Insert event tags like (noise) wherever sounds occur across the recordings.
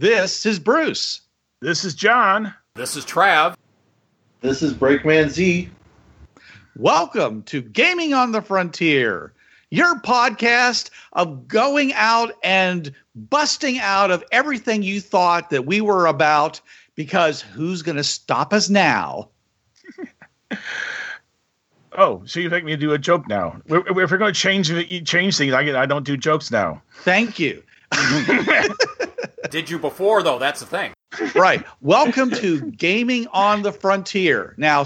This is Bruce. This is John. This is Trav. This is Breakman Z. Welcome to Gaming on the Frontier, your podcast of going out and busting out of everything you thought that we were about because who's going to stop us now? (laughs) Oh, so you think me do a joke now? If we're going to change change things, I, I don't do jokes now. Thank you. (laughs) (laughs) Did you before though? That's the thing. right. Welcome to Gaming on the Frontier. Now,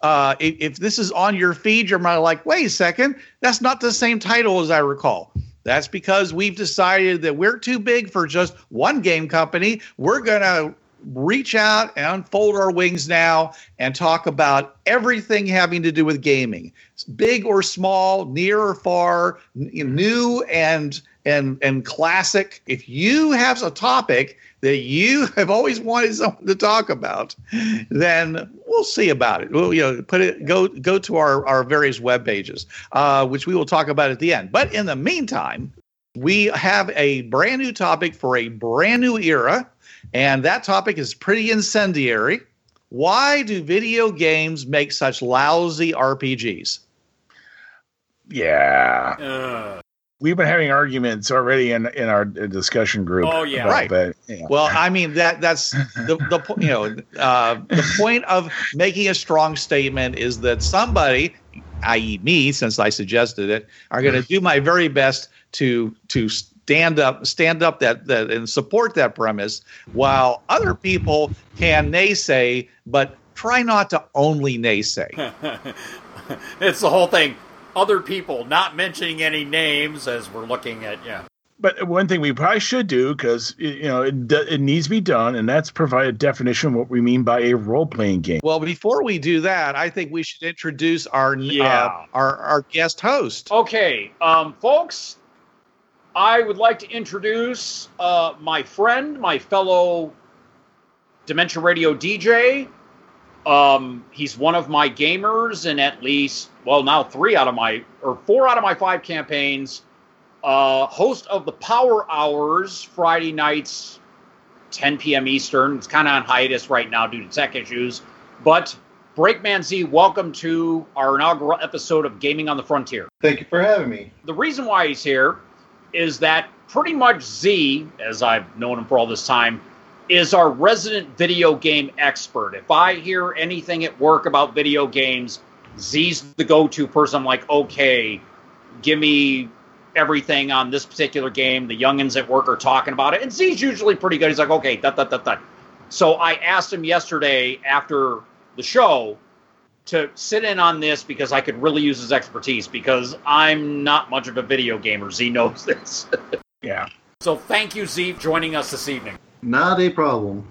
uh, if, if this is on your feed, you're might like, wait a second, that's not the same title as I recall. That's because we've decided that we're too big for just one game company. We're to reach out and unfold our wings now and talk about everything having to do with gaming, big or small, near or far, new and and and classic. If you have a topic that you (laughs) have always wanted someone to talk about, then we'll see about it. We'll you know put it go go to our our various web pages, uh, which we will talk about at the end. But in the meantime, we have a brand new topic for a brand new era, and that topic is pretty incendiary. Why do video games make such lousy RPGs? Yeah, Uh, we've been having arguments already in in our discussion group. Oh, yeah. Right. that. Yeah. Well, I mean that that's the the po- you know uh, the point of making a strong statement is that somebody, i.e., me, since I suggested it, are going to do my very best to to stand up stand up that that and support that premise, while other people can naysay, but try not to only naysay. (laughs) it's the whole thing. Other people, not mentioning any names as we're looking at. Yeah. But one thing we probably should do, because you know it, it needs to be done, and that's provide a definition of what we mean by a role playing game. Well, before we do that, I think we should introduce our Yeah. uh, our our guest host. Okay, um, folks, I would like to introduce uh, my friend, my fellow Dementia Radio DJ. Um, he's one of my gamers in at least, well, now three out of my, or four out of my five campaigns. Uh, host of the Power Hours Friday nights, 10 p.m. Eastern. It's kind of on hiatus right now due to tech issues. But Breakman Z, welcome to our inaugural episode of Gaming on the Frontier Thank you for having me. the reason why he's here is that pretty much Z, as I've known him for all this time, is our resident video game expert. If I hear anything at work about video games, Z's the go to person. I'm like, okay, give me everything on this particular game. The youngins at work are talking about it. And Z's usually pretty good. He's like, okay, that, that, that, that. So I asked him yesterday after the show to sit in on this because I could really use his expertise because I'm not much of a video gamer. Z knows (laughs) this. Yeah. so thank you, Z, for joining us this evening. Not a problem.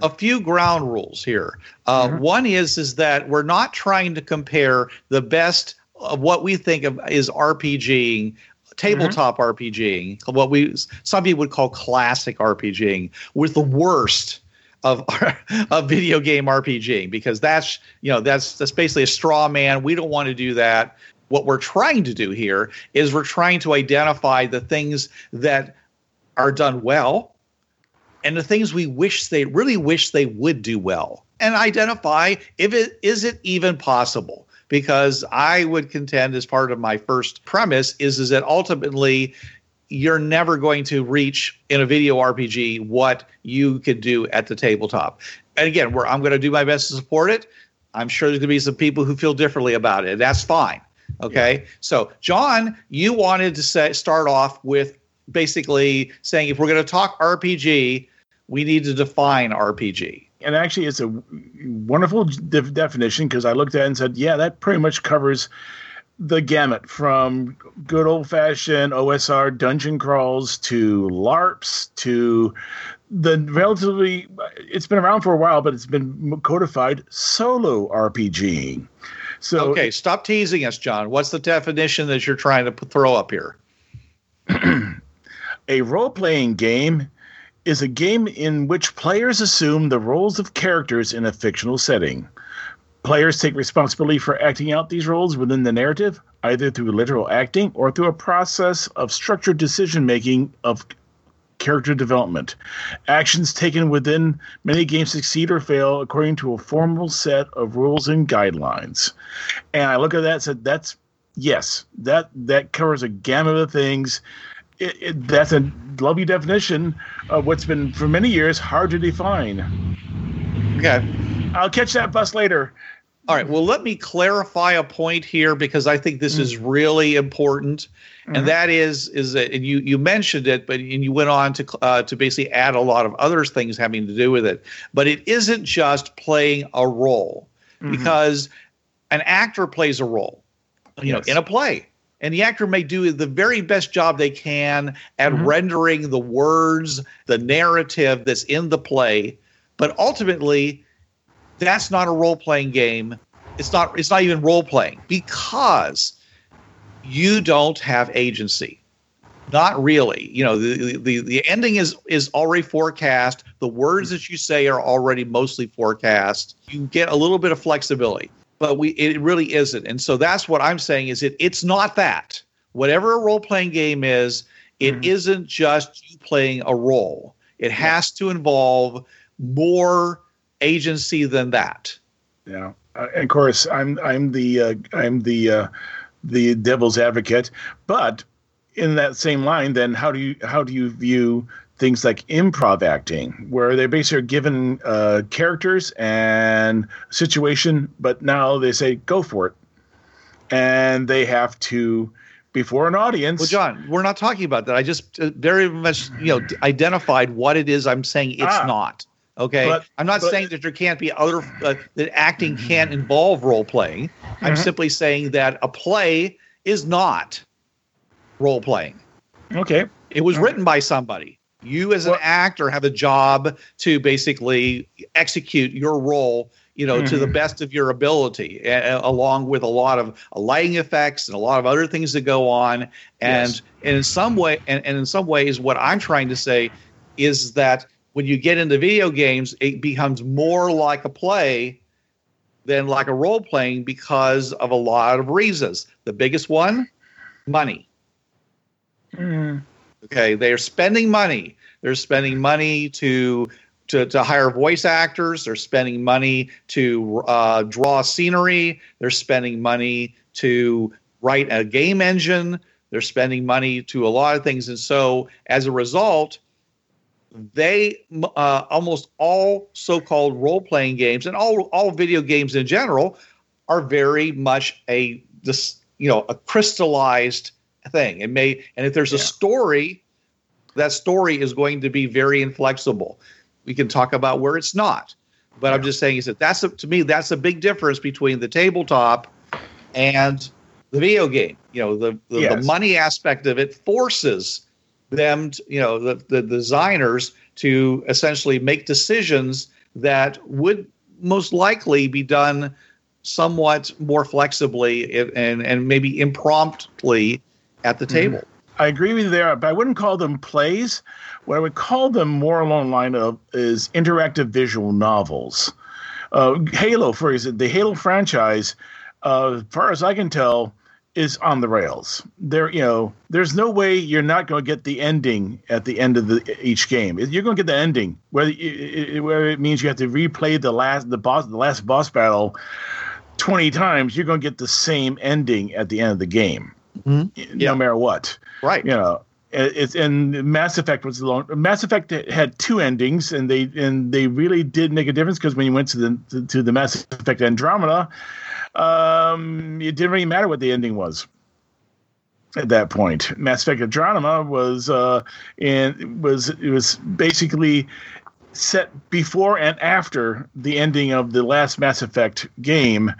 a few ground rules here. Uh, Mhm. One is is that we're not trying to compare the best of what we think of is RPGing, tabletop RPGing, what we some people would call classic RPGing, with the worst of (laughs) of video game RPGing because that's you know that's that's basically a straw man. We don't want to do that. What we're trying to do here is we're trying to identify the things that are done well and the things we wish they really wish they would do well and identify if it is it even possible. Because i would contend as part of my first premise is is that ultimately you're never going to reach in a video rpg what you could do at the tabletop. And again where i'm going to do my best to support it. I'm sure there's going to be some people who feel differently about it. And that's fine. Okay? So john you wanted to say start off with basically saying if we're going to talk rpg we need to define RPG. and actually it's a wonderful de- definition because I looked at it and said, yeah, that pretty much covers the gamut from good old fashioned OSR dungeon crawls to LARPs to the relatively it's been around for a while, but it's been codified solo RPG. So okay, stop teasing us, John. What's the definition that you're trying to throw up here? (clears throat) a role playing game is a game in which players assume the roles of characters in a fictional setting. Players take responsibility for acting out these roles within the narrative, either through literal acting or through a process of structured decision making of character development. Actions taken within many games succeed or fail according to a formal set of rules and guidelines. And I look at that and said, that's yes, that that covers a gamut of things. It, it, that's a lovely definition of what's been for many years hard to define. Okay. I'll catch that bus later. All right. Well, let me clarify a point here because I think this is really important, Mhm. and that is is that and you you mentioned it, but and you went on to uh, to basically add a lot of other things having to do with it. But it isn't just playing a role Mhm. because an actor plays a role, you know, in a play. And the actor may do the very best job they can at Mhm. rendering the words, the narrative that's in the play, but ultimately that's not a role playing game. It's not it's not even role playing because you don't have agency. Not really. You know, the, the the ending is is already forecast. The words that you say are already mostly forecast. You get a little bit of flexibility, but we it really isn't. And so that's what I'm saying is it it's not that. Whatever a role playing game is, it Mhm. not just you playing a role. It has to involve more agency than that. Yeah, uh, and of course, I'm I'm the uh, I'm the uh, the devil's advocate, but in that same line, then how do you how do you view things like improv acting, where they basically are given uh, characters and situation, but now they say go for it, and they have to before an audience. Well, John, we're not talking about that. I just uh, very much, you know, identified what it is. I'm saying it's Ah. not. Okay, But- I'm not but- saying that there can't be other uh, that acting can't involve role playing. I'm Mhm. simply saying that a play is not role playing. okay, It was written by somebody. You, as an Well- actor, have a job to basically execute your role, you know, to the Mhm. best of your ability, along with a lot of lighting effects and a lot of other things that go on. And, Yes. and in some way, and, and in some ways, what I'm trying to say is that when you get into video games, it becomes more like a play than like a role playing because of a lot of reasons. The biggest one, money. Mm, Okay, they are spending money. They're spending money to to, to hire voice actors. They're spending money to uh, draw scenery. They're spending money to write a game engine. They're spending money to a lot of things, and so as a result, they uh, almost all so-called role-playing games and all all video games in general are very much a this you know a crystallized thing. It may and if there's a story, that story is going to be very inflexible. We can talk about where it's not, but I'm just saying is that that's a, to me that's a big difference between the tabletop and the video game. You know, the the, the money aspect of it forces them, to, you know, the, the designers to essentially make decisions that would most likely be done somewhat more flexibly and and maybe impromptly at the Mhm. table. I agree with you there, but I wouldn't call them plays. What I would call them more along the line of is interactive visual novels. Uh, Halo, for example, the Halo franchise, uh, as far as I can tell, is on the rails. There, you know, there's no way you're not going to get the ending at the end of the each game. You're going to get the ending, whether it, it, whether it means you have to replay the last the boss the last boss battle twenty times. You're going to get the same ending at the end of the game, Mhm. no Yeah. matter what Right. you know it's and Mass Effect was long. Mass Effect had two endings, and they and they really did make a difference because when you went to the to, to the Mass Effect Andromeda, um, it didn't really matter what the ending was. At that point, Mass Effect Andromeda was uh, and was it was basically set before and after the ending of the last Mass Effect game.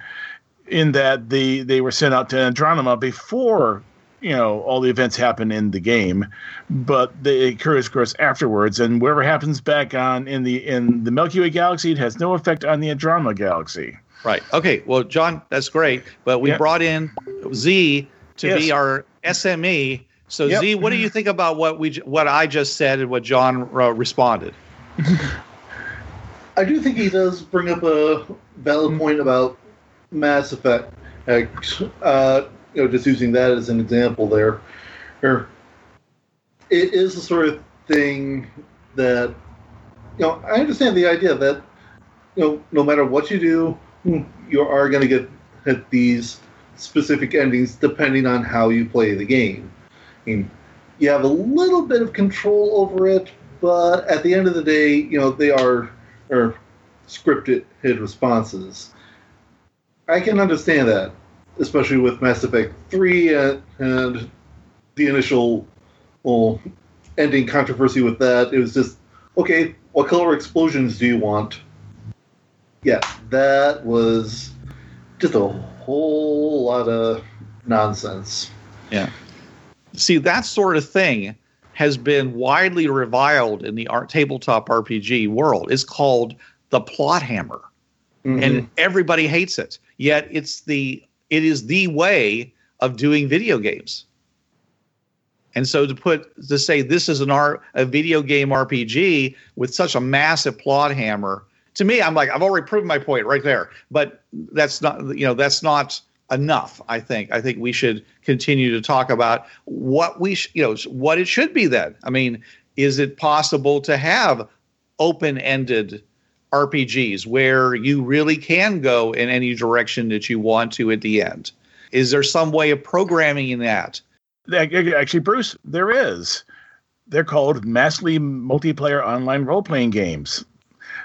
In that they they were sent out to Andromeda before you know all the events happen in the game, but they occur of course afterwards, and whatever happens back on in the in the Milky Way galaxy, it has no effect on the Andromeda galaxy. Right. Okay. Well, John, that's great, but we Yep. brought in Z to Yes. be our SME. So Yep. Z, what do you think about what we what I just said and what John uh, responded? (laughs) I do think he does bring up a valid point about Mass Effect. Uh, you know, just using that as an example there. Or it is the sort of thing that you know. I understand the idea that you know, no matter what you do, you are going to get hit these specific endings depending on how you play the game. I mean, you have a little bit of control over it, but at the end of the day, you know, they are scripted hit responses. I can understand that, especially with Mass Effect 3 and, and the initial well, ending controversy with that. It was just, okay, what color explosions do you want? Yeah, that was just a whole lot of nonsense. Yeah. See, that sort of thing has been widely reviled in the art tabletop RPG world. It's called the plot hammer. Mhm. and everybody hates it. Yet it's the it is the way of doing video games. And so to put to say this is an art a video game RPG with such a massive plot hammer, to me, I'm like I've already proven my point right there. But that's not you know that's not enough. I think I think we should continue to talk about what we sh- you know what it should be. Then I mean, is it possible to have open ended RPGs where you really can go in any direction that you want to at the end? Is there some way of programming that? Actually, Bruce, there is. They're called massively multiplayer online role playing games.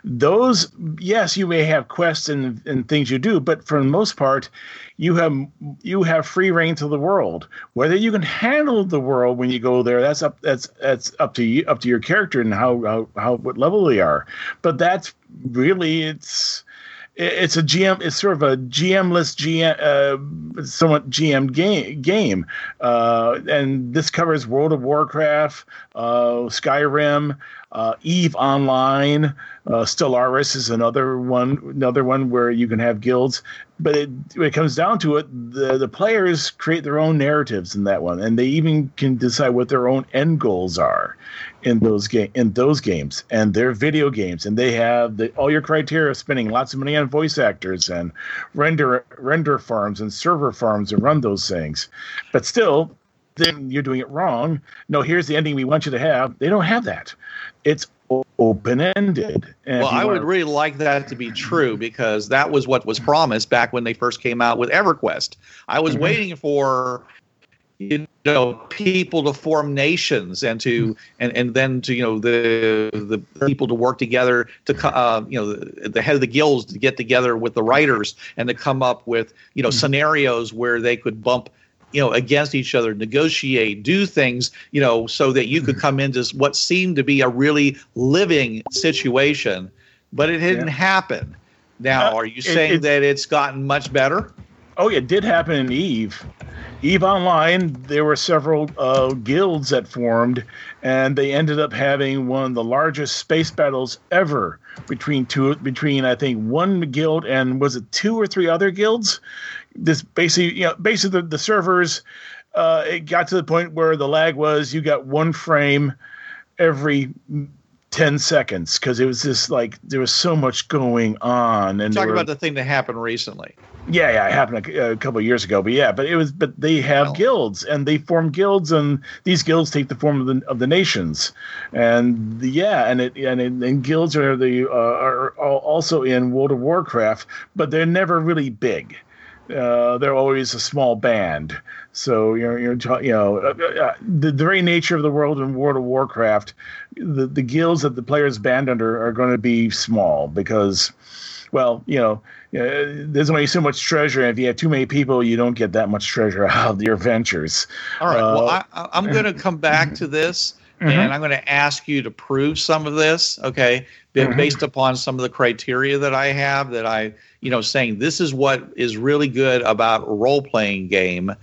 Those, yes, you may have quests and, and things you do, but for the most part, you have you have free reign to the world. Whether you can handle the world when you go there, that's up that's that's up to you up to your character and how how, how what level they are. But that's really it's it- it's a GM. It's sort of a GM-less GM, uh, somewhat GM game. Game, uh, and this covers World of Warcraft, uh, Skyrim, uh, Eve Online. Uh, Stellaris is another one. Another one where you can have guilds. But it, when it comes down to it, the the players create their own narratives in that one, and they even can decide what their own end goals are in those game in those games and they're video games. And they have the, all your criteria of spending lots of money on voice actors and render render farms and server farms to run those things. But still then you're doing it wrong. No here's the ending we want you to have. They don't have that. It's open ended Well, I would really like that to be true because that was what was promised back when they first came out with EverQuest. I was Mhm. waiting for you know people to form nations and to and and then to you know the the people to work together to uh, you know the, the head of the guilds to get together with the writers and to come up with you know scenarios where they could bump you know against each other negotiate do things you know so that you could come into what seemed to be a really living situation. But it didn't Yeah. happen now Uh, are you it- saying it's- that it's gotten much better Oh, yeah, it did happen in Eve. Eve Online, there were several uh, guilds that formed, and they ended up having one of the largest space battles ever between two, between I think one guild and was it two or three other guilds? This basically, you know, basically the, the servers, uh, it got to the point where the lag was you got one frame every 10 seconds because it was just like there was so much going on and talk were- about the thing that happened recently yeah, yeah, it happened a, a couple of years ago, but yeah, but it was, but they have Well. guilds and they form guilds, and these guilds take the form of the of the nations, and the, yeah, and it and, it, and guilds are the uh, are also in World of Warcraft, but they're never really big. Uh, they're always a small band. So you're you're you know uh, uh, the, the very nature of the world in World of Warcraft, the the guilds that the players band under are going to be small because well, you know, uh, there's only so much treasure. And if you have too many people, you don't get that much treasure (laughs) out of your ventures. All right. well, Uh, I, I, I'm going to come back to this and I'm going to ask you to prove some of this, okay, Mhm. based upon some of the criteria that I have that I, you know, saying this is what is really good about a role playing game.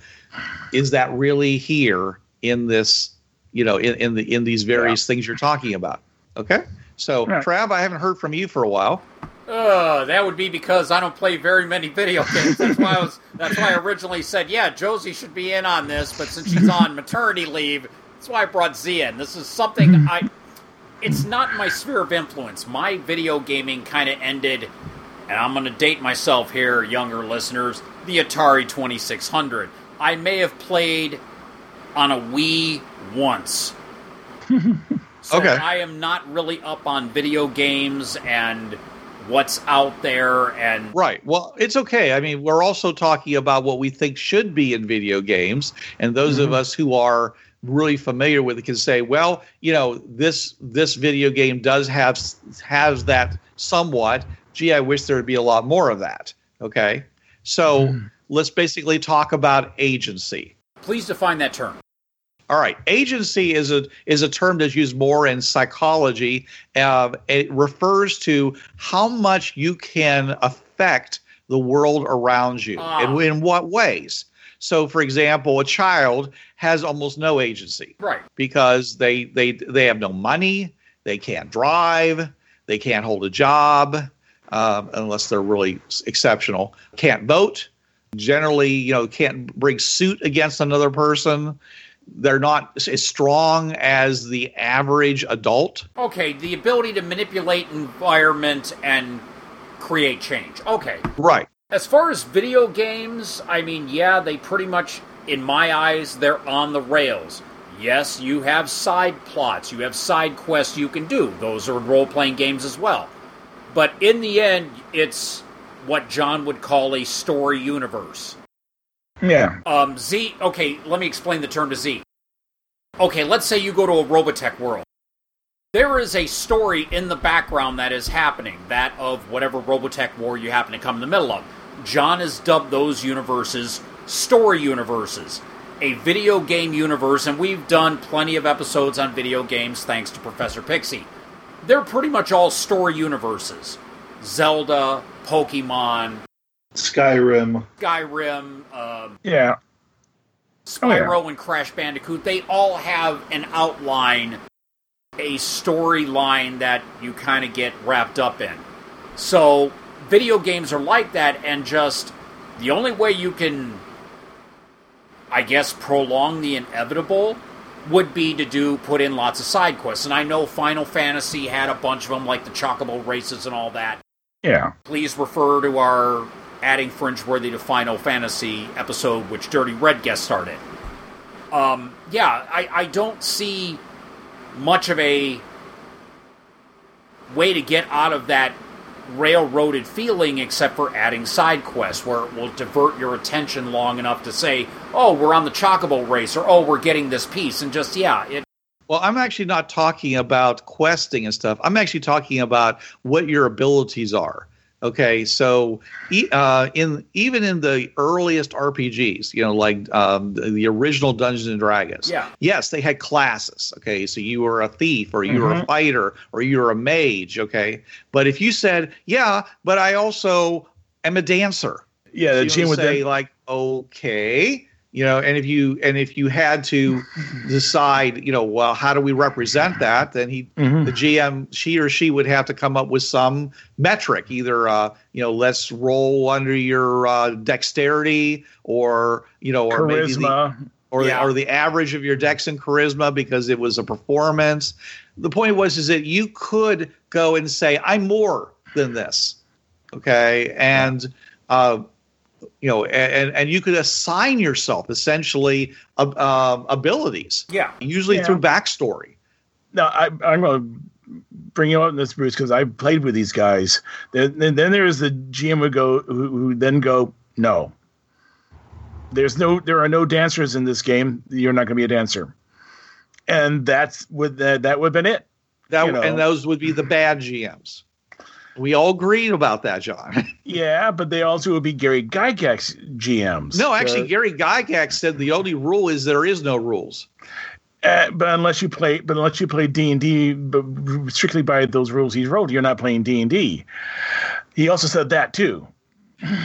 Is that really here in this, you know, in, in the in these various things you're talking about? Okay, so Right. Trav, I haven't heard from you for a while. Uh, that would be because I don't play very many video games. That's why I was. That's why I originally said, yeah, Josie should be in on this, but since she's on maternity leave, that's why I brought Z in. This is something I. It's not in my sphere of influence. My video gaming kind of ended, and I'm going to date myself here, younger listeners. The Atari 2600. I may have played on a Wii once. (laughs) So Okay. I am not really up on video games and what's out there and Right. Well, it's okay. I mean, we're also talking about what we think should be in video games, and those of mm-hmm. us who are really familiar with it can say, well, you know, this this video game does have has that somewhat. Gee, I wish there would be a lot more of that. Okay. So mm-hmm. let's basically talk about agency. please define that term. All right, agency is a is a term that's used more in psychology. Uh, it refers to how much you can affect the world around you, Ah. and in what ways. So, for example, a child has almost no agency Right. because they they they have no money, they can't drive, they can't hold a job um, unless they're really exceptional. Can't vote. Generally, you know, can't bring suit against another person. They're not as strong as the average adult. Okay, the ability to manipulate environment and create change. Okay. Right. As far as video games, I mean, yeah, they pretty much in my eyes they're on the rails. Yes, you have side plots, you have side quests you can do. Those are role-playing games as well. But in the end, it's what John would call a story universe. Yeah. Um, Z, okay, let me explain the term to Z. Okay, let's say you go to a Robotech world. There is a story in the background that is happening, that of whatever Robotech war you happen to come in the middle of. John has dubbed those universes story universes, a video game universe, and we've done plenty of episodes on video games thanks to Professor Pixie. They're pretty much all story universes Zelda, Pokemon, Skyrim. Skyrim, um, Yeah. Spyro and Crash Bandicoot, they all have an outline, a storyline that you kind of get wrapped up in. So, video games are like that, and just the only way you can, I guess, prolong the inevitable would be to do put in lots of side quests. And I know Final Fantasy had a bunch of them, like the Chocobo races and all that Yeah. please refer to our adding fringe worthy to Final Fantasy episode, which Dirty Red guest started. Um, yeah, I, I don't see much of a way to get out of that railroaded feeling except for adding side quests where it will divert your attention long enough to say, oh, we're on the Chocobo race, or oh, we're getting this piece, and just, yeah, it, Well, I'm actually not talking about questing and stuff. I'm actually talking about what your abilities are. Okay, so uh, in even in the earliest RPGs, you know, like um, the, the original Dungeons and Dragons, Yeah. yes, they had classes. Okay, so you were a thief, or you were a Mhm. fighter, or you were a mage. Okay, but if you said, "Yeah, but I also am a dancer," Yeah. so The you would would say then. like okay you know and if you and if you had to (laughs) decide you know well how do we represent that then he Mhm. the gm she or she would have to come up with some metric either uh you know let's roll under your uh dexterity or you know or maybe the, or, Yeah. or the average of your dex and charisma because it was a performance. The point was is that you could go and say, I'm more than this. Okay. And uh, you know, and and you could assign yourself essentially uh, uh, abilities, yeah. usually Yeah. through backstory. Now I, I'm going to bring you up in this, Bruce, because I played with these guys. Then, then, then there's the GM would go who, who then go, no. There's no, there are no dancers in this game. You're not going to be a dancer, and that's would that that would have been it. That You know. and those would be the bad GMs. We all agreed about that, John. (laughs) Yeah, but they also would be Gary Gygax GMs. no, actually, Uh, Gary Gygax said the only rule is there is no rules. Uh, but unless you play, but unless you play D and D, strictly by those rules he wrote, you're not playing D and D. He also said that too.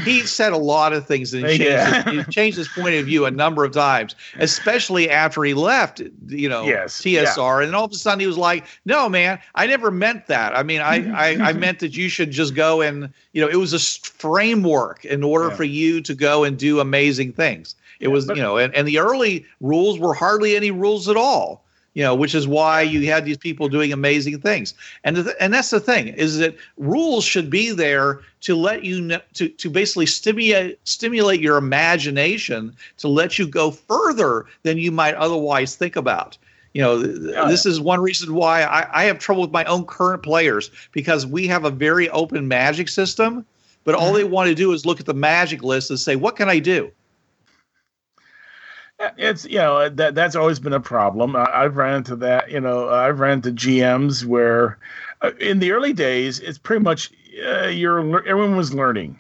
He said a lot of things and changed, Yeah. his, he changed his point of view a number of times, especially after he left, you know, Yes, TSR. And all of a sudden he was like, no, man, I never meant that. I mean, I, I, I (laughs) meant that you should just go and, you know, it was a framework in order Yeah. for you to go and do amazing things. It was, but- you know, and, and the early rules were hardly any rules at all. You know, which is why you had these people doing amazing things, and the, and that's the thing is that rules should be there to let you know, to to basically stimulate stimulate your imagination to let you go further than you might otherwise think about. You know, th- Oh, this is one reason why I, I have trouble with my own current players because we have a very open magic system, but all mm-hmm. they want to do is look at the magic list and say, "What can I do?" It's you know that that's always been a problem. I, I've ran into that. You know, I've ran into GMs where, uh, in the early days, it's pretty much uh, you're everyone was learning,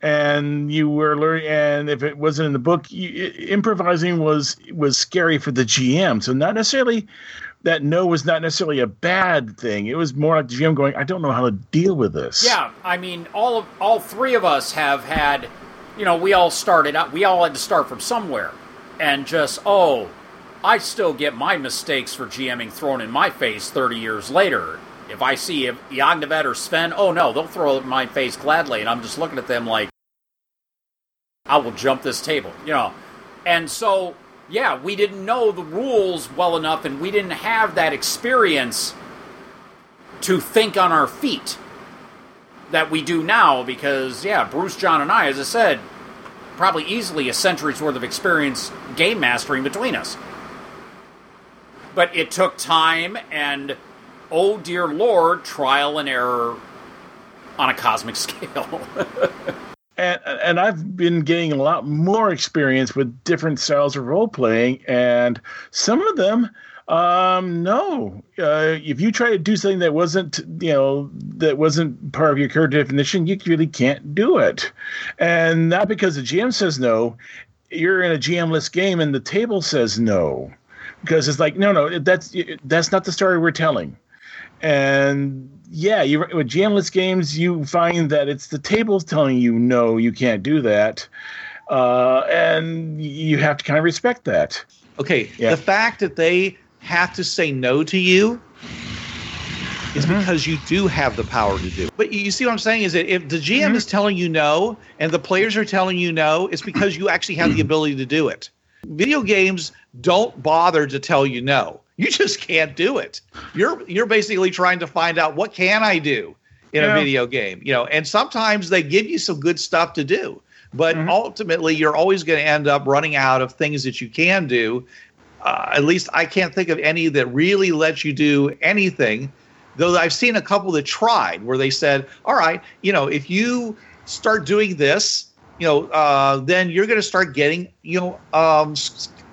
and you were learning. And if it wasn't in the book, you, improvising was was scary for the GM. So not necessarily that no was not necessarily a bad thing. It was more like the GM going, I don't know how to deal with this. Yeah, I mean, all of all three of us have had, you know, we all started out. We all had to start from somewhere, and just oh, I still get my mistakes for GMing thrown in my face thirty years later. If I see if or Sven, oh no, they'll throw it in my face gladly, and I'm just looking at them like, I will jump this table, you know. And so, yeah, we didn't know the rules well enough, and we didn't have that experience to think on our feet that we do now because yeah bruce john and i as i said probably easily a century's worth of experience game mastering between us. But it took time and oh dear lord trial and error on a cosmic (laughs) scale. And and I've been getting a lot more experience with different styles of role playing, and some of them, um, no, uh, if you try to do something that wasn't, you know, that wasn't part of your character definition, you really can't do it, and not because the GM says no, you're in a GM-less game and the table says no, because it's like no, no, that's that's not the story we're telling and yeah, you with GMless games, you find that it's the tables telling you no, you can't do that, uh, and you have to kind of respect that. Okay, Yeah. the fact that they have to say no to you is Mm-hmm. because you do have the power to do. it. But you see what I'm saying is that if the GM Mm-hmm. is telling you no and the players are telling you no, it's because you actually have the ability to do it. Video games don't bother to tell you no. You just can't do it. You're you're basically trying to find out what can I do in Yeah. a video game, you know. And sometimes they give you some good stuff to do, but Mm-hmm. ultimately you're always going to end up running out of things that you can do uh, at least I can't think of any that really lets you do anything. Though I've seen a couple that tried, where they said, "All right, you know, if you start doing this, you know, uh, then you're going to start getting, you know, um,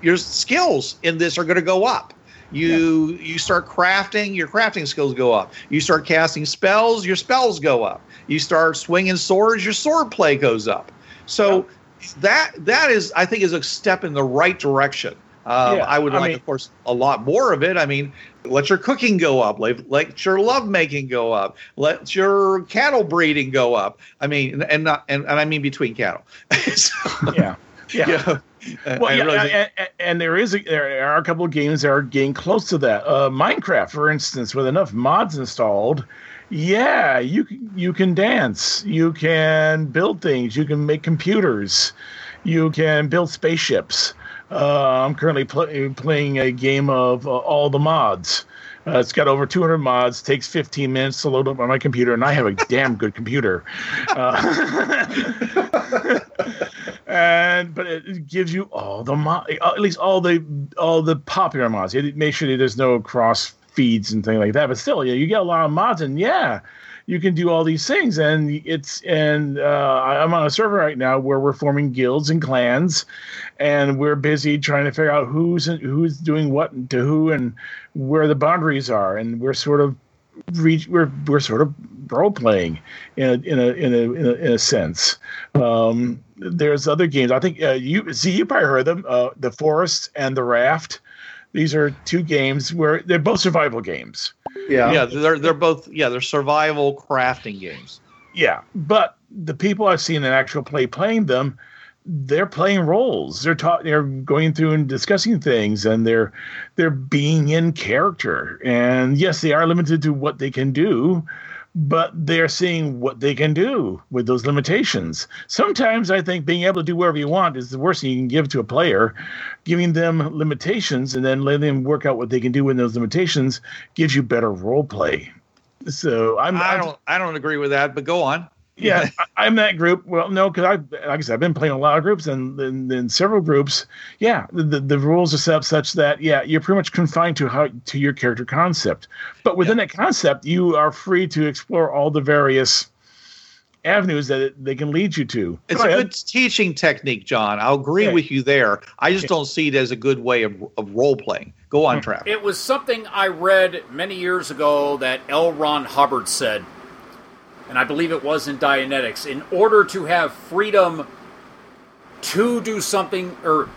your skills in this are going to go up. You you start crafting, your crafting skills go up. You start casting spells, your spells go up. You start swinging swords, your sword play goes up. So that that is, I think, is a step in the right direction. Um, Yeah, I would I like, mean- of course, a lot more of it. I mean, let your cooking go up, let, let your love making go up, let your cattle breeding go up. I mean, and not and, and I mean between cattle. (laughs) so, Yeah, (laughs) yeah. Well, I yeah, and, and, and there is a, there are a couple of games that are getting close to that. Uh, Minecraft, for instance, with enough mods installed, yeah, you you can dance, you can build things, you can make computers, you can build spaceships. Uh, I'm currently pl- playing a game of uh, all the mods. Uh, it's got over 200 mods. Takes 15 minutes to load up on my computer, and I have a damn good computer. Uh, (laughs) and but it gives you all the mod, at least all the all the popular mods. It makes sure that there's no cross feeds and things like that. But still, yeah, you get a lot of mods, and yeah, you can do all these things. And it's and uh, I'm on a server right now where we're forming guilds and clans, and we're busy trying to figure out who's who's doing what to who and where the boundaries are, and we're sort of reach we're we're sort of role playing in a in a in a in a, in a sense. Um, there's other games. I think uh, you see you probably heard them. Uh, the Forest and the Raft. These are two games where they're both survival games. Yeah. Yeah, they're they're both yeah they're survival crafting games. Yeah, but the people I've seen in actual play playing them, they're playing roles. They're ta- they're going through and discussing things, and they're they're being in character. And yes, they are limited to what they can do, but they're seeing what they can do with those limitations. Sometimes I think being able to do whatever you want is the worst thing you can give to a player. Giving them limitations and then letting them work out what they can do with those limitations gives you better role play. So I'm, I don't I don't agree with that, but go on. Yeah, I- I'm that group. Well, no, because I, like I said, I've been playing a lot of groups, and in, in several groups, yeah, the, the, the rules are set up such that yeah, you're pretty much confined to how to your character concept. But within that concept, you are free to explore all the various avenues that it, they can lead you to. It's Go a ahead. good teaching technique, John. I'll agree Yeah. with you there. I just don't see it as a good way of, of role playing. Go on, mm. Trav. It was something I read many years ago that L. Ron Hubbard said, and I believe it was in Dianetics. In order to have freedom to do something, or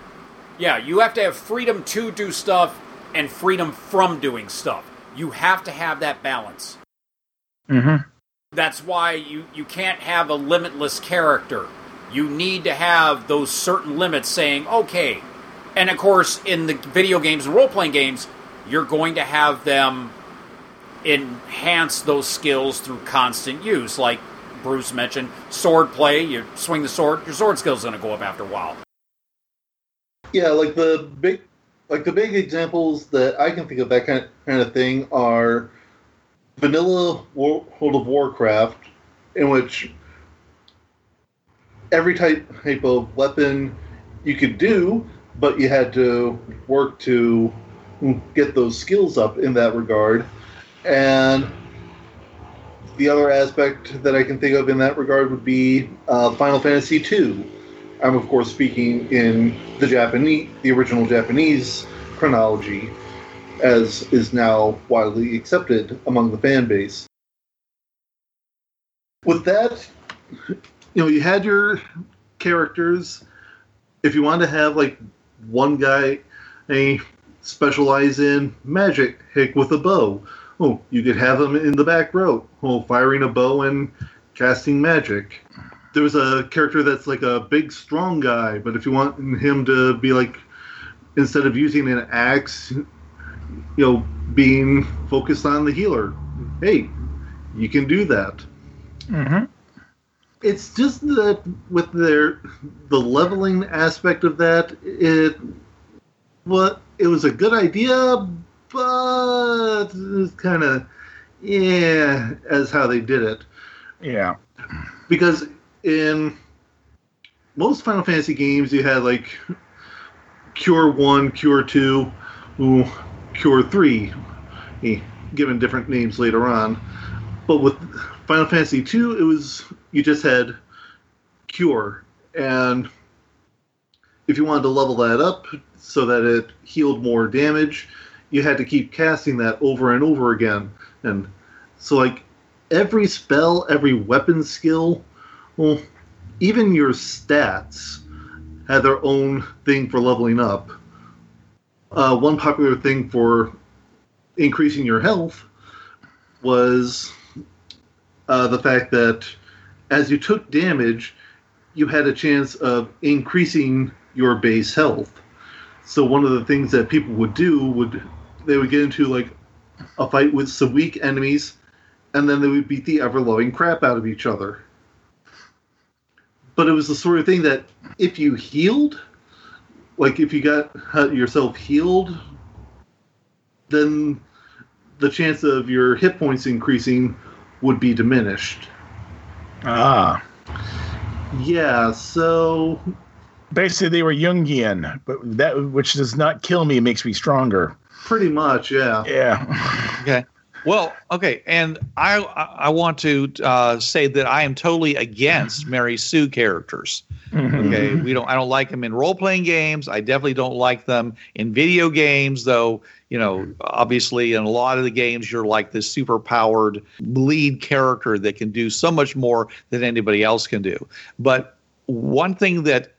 yeah, you have to have freedom to do stuff and freedom from doing stuff. You have to have that balance. Mhm. That's why you, you can't have a limitless character. You need to have those certain limits saying, okay. And of course, in the video games and role playing games, you're going to have them enhance those skills through constant use. Like Bruce mentioned, sword play, you swing the sword, your sword skill's going to go up after a while. Yeah, like the big, like the big examples that I can think of that kind of, kind of thing are vanilla World of Warcraft, in which every type type of weapon you could do, but you had to work to get those skills up in that regard. And the other aspect that I can think of in that regard would be uh, Final Fantasy II. I'm of course speaking in the Japanese, the original Japanese chronology, as is now widely accepted among the fan base. With that, you know, you had your characters. If you wanted to have like one guy, a specialize in magic, hick with a bow. Oh, you could have him in the back row, oh, firing a bow and casting magic. There's a character that's like a big strong guy but if you want him to be like instead of using an axe you know being focused on the healer hey you can do that. Mhm. it's just that with their the leveling aspect of that it what it was a good idea but it was kind of yeah as how they did it Yeah. because in most Final Fantasy games, you had like Cure 1, Cure 2, ooh, Cure 3, eh, given different names later on. But with Final Fantasy 2, it was you just had Cure. And if you wanted to level that up so that it healed more damage, you had to keep casting that over and over again. And so, like, every spell, every weapon skill, well, even your stats had their own thing for leveling up. Uh, one popular thing for increasing your health was uh, the fact that as you took damage, you had a chance of increasing your base health. So one of the things that people would do would they would get into like a fight with some weak enemies, and then they would beat the ever loving crap out of each other. But it was the sort of thing that if you healed, like if you got yourself healed, then the chance of your hit points increasing would be diminished. Ah. Yeah, so Basically, they were Jungian, but that which does not kill me makes me stronger. Pretty much, yeah. Yeah. Okay. Well, okay, and I I I want to uh, say that I am totally against Mary Sue characters. Okay, we don't. I don't like them in role playing games. I definitely don't like them in video games, though. You know, obviously, in a lot of the games, you're like this super powered lead character that can do so much more than anybody else can do. But one thing that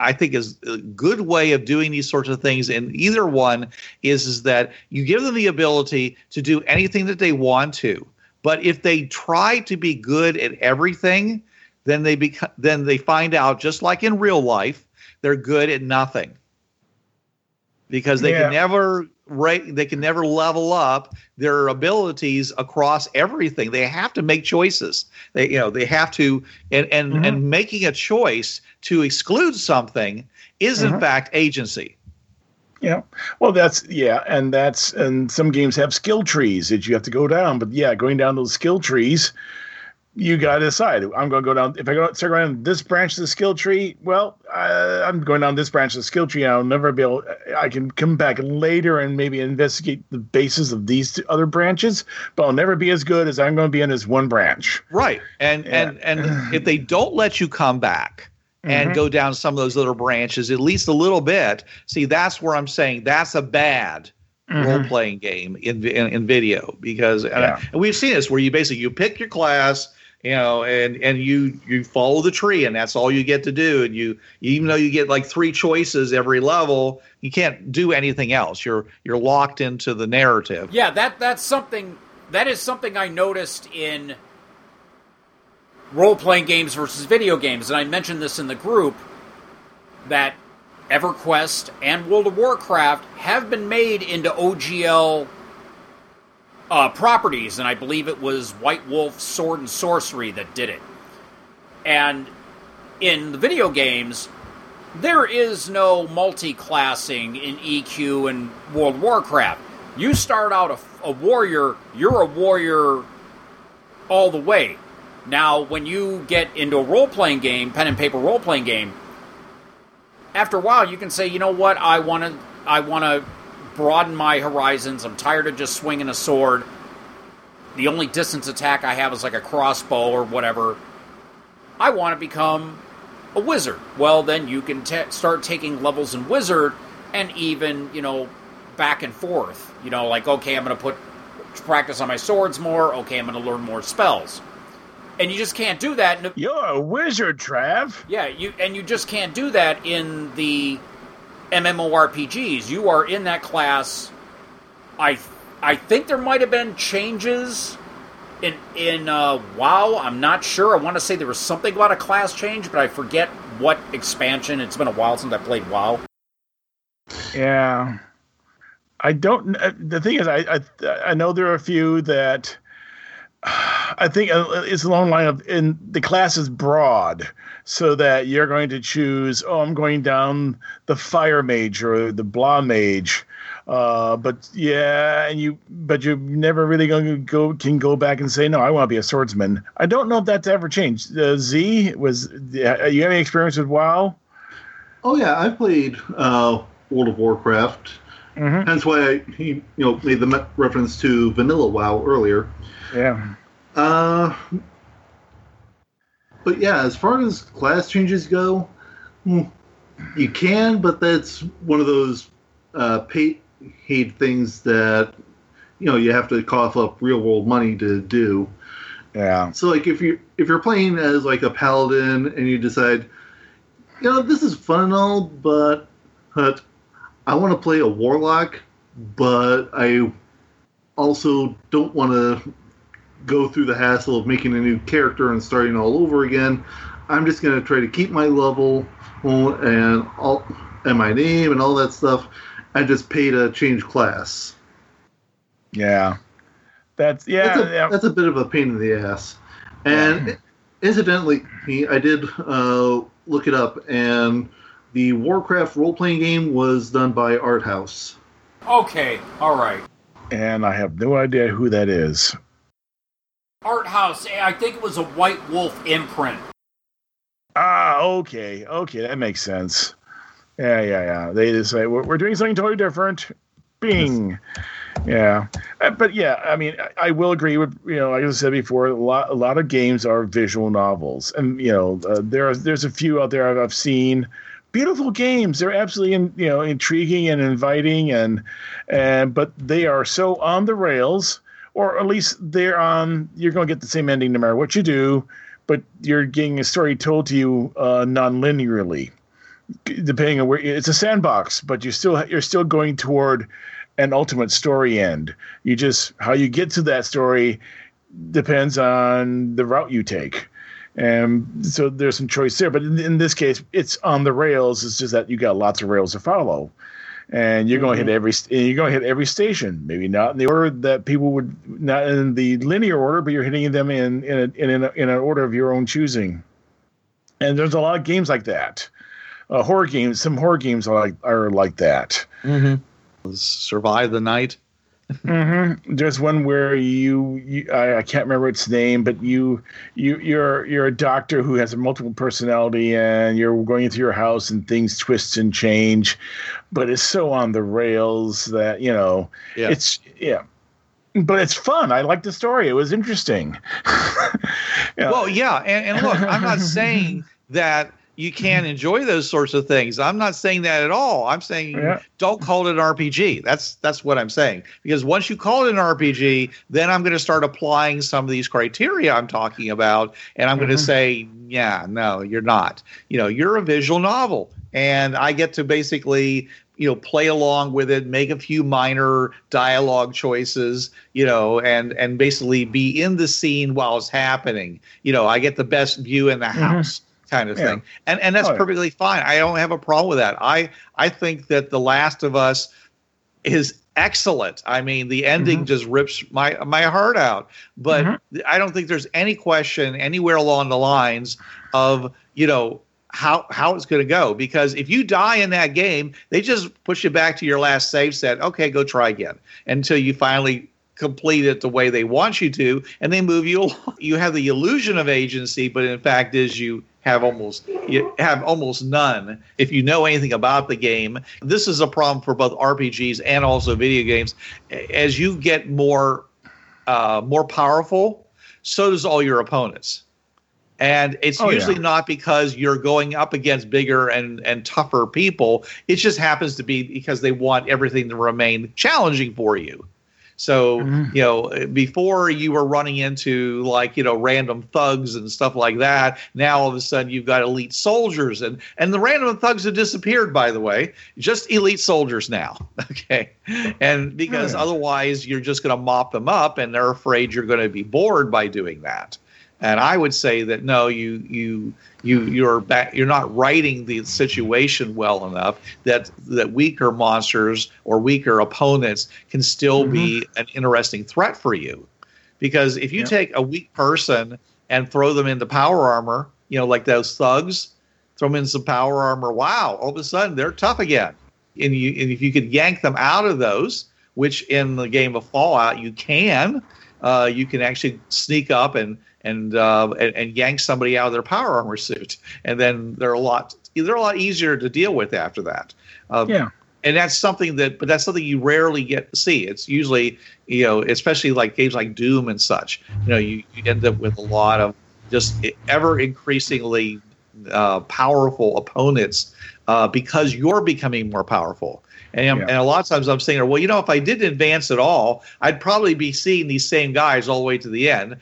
I think is a good way of doing these sorts of things. And either one is is that you give them the ability to do anything that they want to. But if they try to be good at everything, then they become then they find out just like in real life they're good at nothing because they Yeah. can never rate they can never level up their abilities across everything they have to make choices they you know they have to and and Mhm. and making a choice to exclude something is in Mhm. fact agency Yeah. Well, that's yeah, and that's and some games have skill trees that you have to go down. But yeah, going down those skill trees, you got to decide. I'm going to go down. If I go start going down this branch of the skill tree, well, uh, I'm going down this branch of the skill tree. I'll never be able. I can come back later and maybe investigate the basis of these two other branches, but I'll never be as good as I'm going to be in this one branch. right and and and if they don't let you come back and Mhm. go down some of those little branches at least a little bit see that's where i'm saying that's a bad Mhm. role playing game in, in in video because and, Yeah. and we've seen this where you basically you pick your class you know and and you you follow the tree and that's all you get to do. And you even though you get like three choices every level you can't do anything else. You're you're locked into the narrative. Yeah, that that's something that is something I noticed in role playing games versus video games, and I mentioned this in the group that EverQuest and World of Warcraft have been made into OGL uh, properties, and I believe it was White Wolf Sword and Sorcery that did it. And in the video games, there is no multi-classing in EQ and World Warcraft. You start out a, a warrior, you're a warrior all the way. Now, when you get into a role-playing game, pen and paper role-playing game, after a while, you can say, you know what, I want to, I want to broaden my horizons. I'm tired of just swinging a sword. The only distance attack I have is like a crossbow or whatever. I want to become a wizard. Well, then you can ta start taking levels in wizard and even, you know, back and forth. You know, like, okay, I'm going to put practice on my swords more. Okay, I'm going to learn more spells. And you just can't do that. in- You're a wizard, Trav. Yeah, you and you just can't do that in the MMORPGs. You are in that class. I I think there might have been changes in in uh, WoW. I'm not sure. I want to say there was something about a class change, but I forget what expansion. It's been a while since I played WoW. Yeah, I don't. The thing is, I I, I know there are a few that I think uh, it's along the line of in the class is broad, so that you're going to choose. Oh, I'm going down the fire mage or the blah mage. Uh, but yeah, and you, but you're never really going to go can go back and say no. I want to be a swordsman. I don't know if that's ever changed. Uh, Z was. Uh, you have any experience with WoW? Oh yeah, I've played uh, World of Warcraft. Mhm. Hence why I he, you know made the reference to Vanilla WoW earlier. Yeah. Uh, but yeah, as far as class changes go, hmm, you can, but that's one of those uh, paid things that you know you have to cough up real world money to do. Yeah. So like if you if you're playing as like a paladin and you decide, you know, this is fun and all, but but I want to play a warlock, but I also don't want to go through the hassle of making a new character and starting all over again. I'm just going to try to keep my level and all and my name and all that stuff, and just pay to change class. Yeah. That's yeah. that's, a, yeah. that's a bit of a pain in the ass. And incidentally, I did uh, look it up, and the Warcraft role playing game was done by Arthaus. Okay, all right. and I have no idea who that is. Arthaus. eh, I think it was a White Wolf imprint. Ah, okay, okay, that makes sense. Yeah, yeah, yeah. They just say we're, we're doing something totally different. Bing. Yeah, Uh, but yeah, I mean, I, I will agree with you know, like I said before, a lot, a lot of games are visual novels, and you know, uh, there are there's a few out there I've, I've seen. Beautiful games. They're absolutely, in, you know, intriguing and inviting, and and but they are so on the rails, or at least they're on. You're going to get the same ending no matter what you do, but you're getting a story told to you uh, non-linearly. depending on where it's a sandbox, but you still you're still going toward an ultimate story end. You just how you get to that story depends on the route you take. And so there's some choice there, but in, in this case, it's on the rails. It's just that you got lots of rails to follow, and you're going to hit mm-hmm. every you're going to hit every station. Maybe not in the order that people would, not in the linear order, but you're hitting them in in a, in, a, in an order of your own choosing. And there's a lot of games like that. Uh, horror games, some horror games are like are like that. Mm-hmm. Survive the night. Mm-hmm. There's one where you, you I, I can't remember its name, but you you you're you're a doctor who has a multiple personality, and you're going into your house, and things twist and change, but it's so on the rails that you know Yeah. it's yeah. But it's fun. I like the story. It was interesting. (laughs) Yeah. Well, yeah, and, and look, I'm not (laughs) saying that you can't enjoy those sorts of things. I'm not saying that at all. I'm saying Yeah. don't call it an RPG. That's that's what I'm saying. Because once you call it an RPG, then I'm going to start applying some of these criteria I'm talking about, and I'm going to mm-hmm. say, yeah, no, you're not. You know, you're a visual novel, and I get to basically you know play along with it make a few minor dialogue choices you know and and basically be in the scene while it's happening you know i get the best view in the mm-hmm. house kind of Yeah. thing. And and that's Oh, yeah. perfectly fine. I don't have a problem with that. I i think that the last of us is excellent. I mean the ending mm-hmm. just rips my my heart out. But mm-hmm. i don't think there's any question anywhere along the lines of you know how how it's going to go. Because if you die in that game they just push you back to your last save set. Okay go try again. Until you finally complete it the way they want you to and they move you (laughs) along. You have the illusion of agency but in fact is you have almost you have almost none. If you know anything about the game this is a problem for both rpgs and also video games. As you get more uh, more powerful so does all your opponents. And it's Oh, yeah. usually not because you're going up against bigger and and tougher people. It just happens to be because they want everything to remain challenging for you so Mhm. you know before you were running into like you know random thugs and stuff like that now all of a sudden you've got elite soldiers and and the random thugs have disappeared by the way just elite soldiers now (laughs) okay and because Yeah. otherwise you're just going to mop them up and they're afraid you're going to be bored by doing that and I would say that no, you you you you're back. You're not writing the situation well enough that that weaker monsters or weaker opponents can still be an interesting threat for you. Because if you Yeah. take a weak person and throw them into power armor, you know, like those thugs, throw them in some power armor. Wow, all of a sudden they're tough again. And you and if you could yank them out of those, which in the game of Fallout you can, uh, you can actually sneak up and and, uh, and and yank somebody out of their power armor suit, and then they're a lot they're a lot easier to deal with after that. Uh, Yeah. and that's something that but that's something you rarely get to see. It's usually you know especially like games like Doom and such. You know you, you end up with a lot of just ever increasingly uh, powerful opponents uh, because you're becoming more powerful. And, Yeah. and a lot of times I'm saying, well, you know, if I didn't advance at all, I'd probably be seeing these same guys all the way to the end,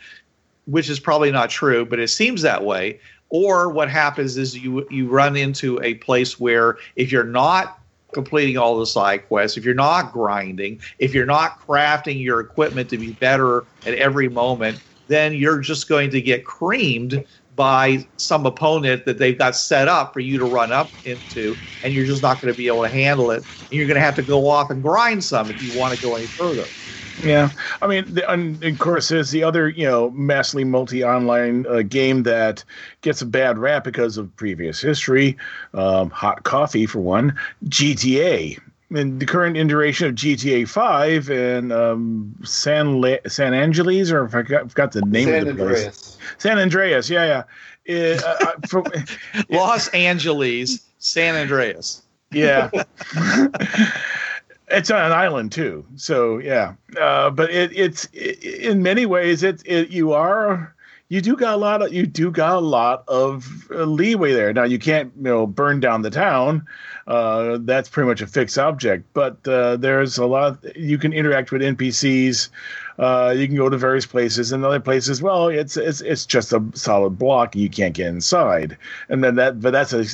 which is probably not true, but it seems that way. Or what happens is you you run into a place where if you're not completing all the side quests, if you're not grinding, if you're not crafting your equipment to be better at every moment, then you're just going to get creamed by some opponent that they've got set up for you to run up into, and you're just not going to be able to handle it. And you're going to have to go off and grind some if you want to go any further. Yeah, I mean, the, and of course, there's the other, you know, massively multi-online uh, game that gets a bad rap because of previous history. Um, hot coffee, for one. GTA. And the current iteration of GTA 5 and um, San Le- San Angeles, or if I forgot, forgot the name San of the place. San Andreas, yeah, yeah. Uh, uh, from, (laughs) Los Angeles, San Andreas. yeah. (laughs) it's on an island too. So yeah, uh, but it, it's it, in many ways it, it you are you do got a lot of you do got a lot of uh, leeway there. Now you can't you know burn down the town. Uh, that's pretty much a fixed object. But uh, there's a lot you can interact with NPCs. Uh, you can go to various places and other places. Well, it's it's it's just a solid block. You can't get inside, and then that but that's a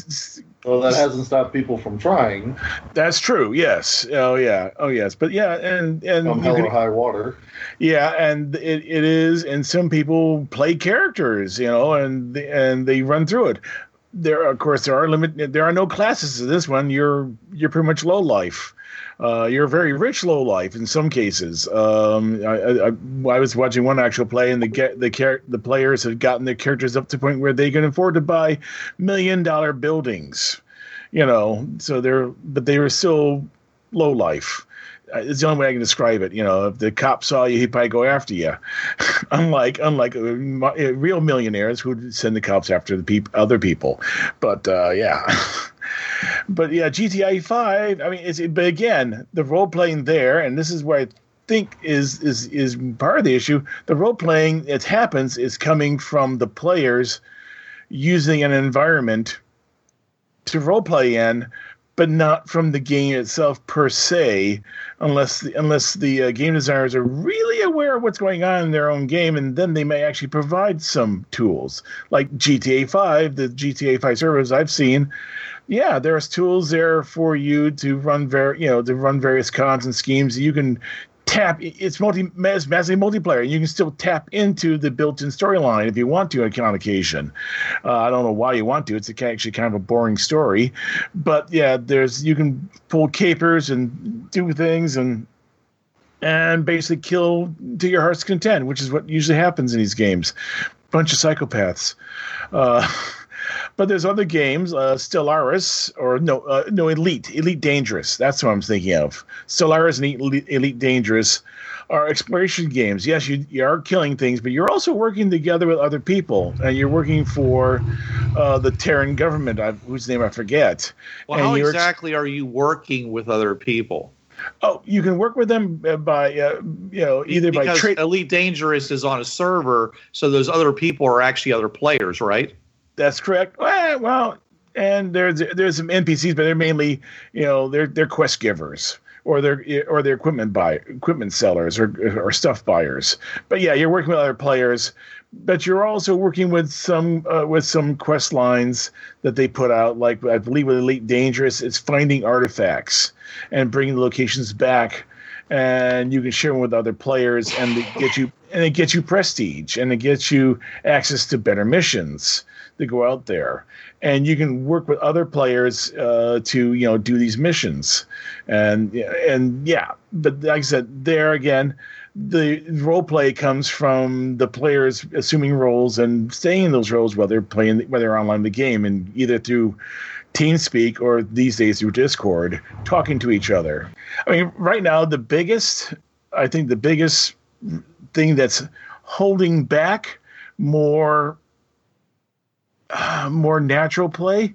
Well, that hasn't stopped people from trying. That's true. Yes. Oh yeah. Oh yes. But yeah, and and you hell high water. Yeah, and it, it is, and some people play characters, you know, and and they run through it. There, of course, there are limit. There are no classes to this one. You're you're pretty much low life. Uh, you're a very rich low life in some cases. Um, I, I, I was watching one actual play, and the get the char- the players had gotten their characters up to the point where they can afford to buy million dollar buildings. You know, so they're but they were still low life. Uh, It's the only way I can describe it. You know, if the cop saw you, he'd probably go after you. (laughs) unlike unlike uh, uh, real millionaires who'd send the cops after the peop- other people. But uh, yeah. (laughs) but yeah, GTA Five. I mean, it's but again, the role playing there, and this is where I think is is is part of the issue. The role playing it happens is coming from the players using an environment to role play in, but not from the game itself per se, unless the, unless the uh, game designers are really aware of what's going on in their own game, and then they may actually provide some tools like GTA Five, the GTA Five servers I've seen. Yeah, there's tools there for you to run ver- you know to run various cons and schemes. You can tap it's multi it's massively multiplayer and you can still tap into the built-in storyline if you want to on occasion uh, i don't know why you want to it's actually kind of a boring story. But yeah there's you can pull capers and do things and and basically kill to your heart's content which is what usually happens in these games. Bunch of psychopaths. Uh, (laughs) but there's other games, uh, Stellaris or no, uh, no Elite, Elite Dangerous. That's what I'm thinking of. Stellaris and Elite, Elite Dangerous are exploration games. Yes, you, you are killing things, but you're also working together with other people, and you're working for uh, the Terran government, I, whose name I forget. Well, And how you're ex- exactly are you working with other people? Oh, you can work with them uh, by uh, you know either by because trade. Elite Dangerous is on a server, so those other people are actually other players, right? That's correct. Well, well, and there's there's some NPCs, but they're mainly you know they're they're quest givers or they're or they're equipment buy equipment sellers or or stuff buyers. But yeah, you're working with other players, but you're also working with some uh, with some quest lines that they put out. Like I believe with Elite Dangerous, it's finding artifacts and bringing the locations back. And you can share them with other players, and it get you and it gets you prestige, and it gets you access to better missions to go out there and you can work with other players uh, to you know do these missions and and yeah but like i said there again the role play comes from the players assuming roles and staying in those roles while they're playing while they're online in the game and either through TeamSpeak or these days through Discord, talking to each other. I mean, right now the biggest, I think the biggest thing that's holding back more uh, (sighs) more natural play,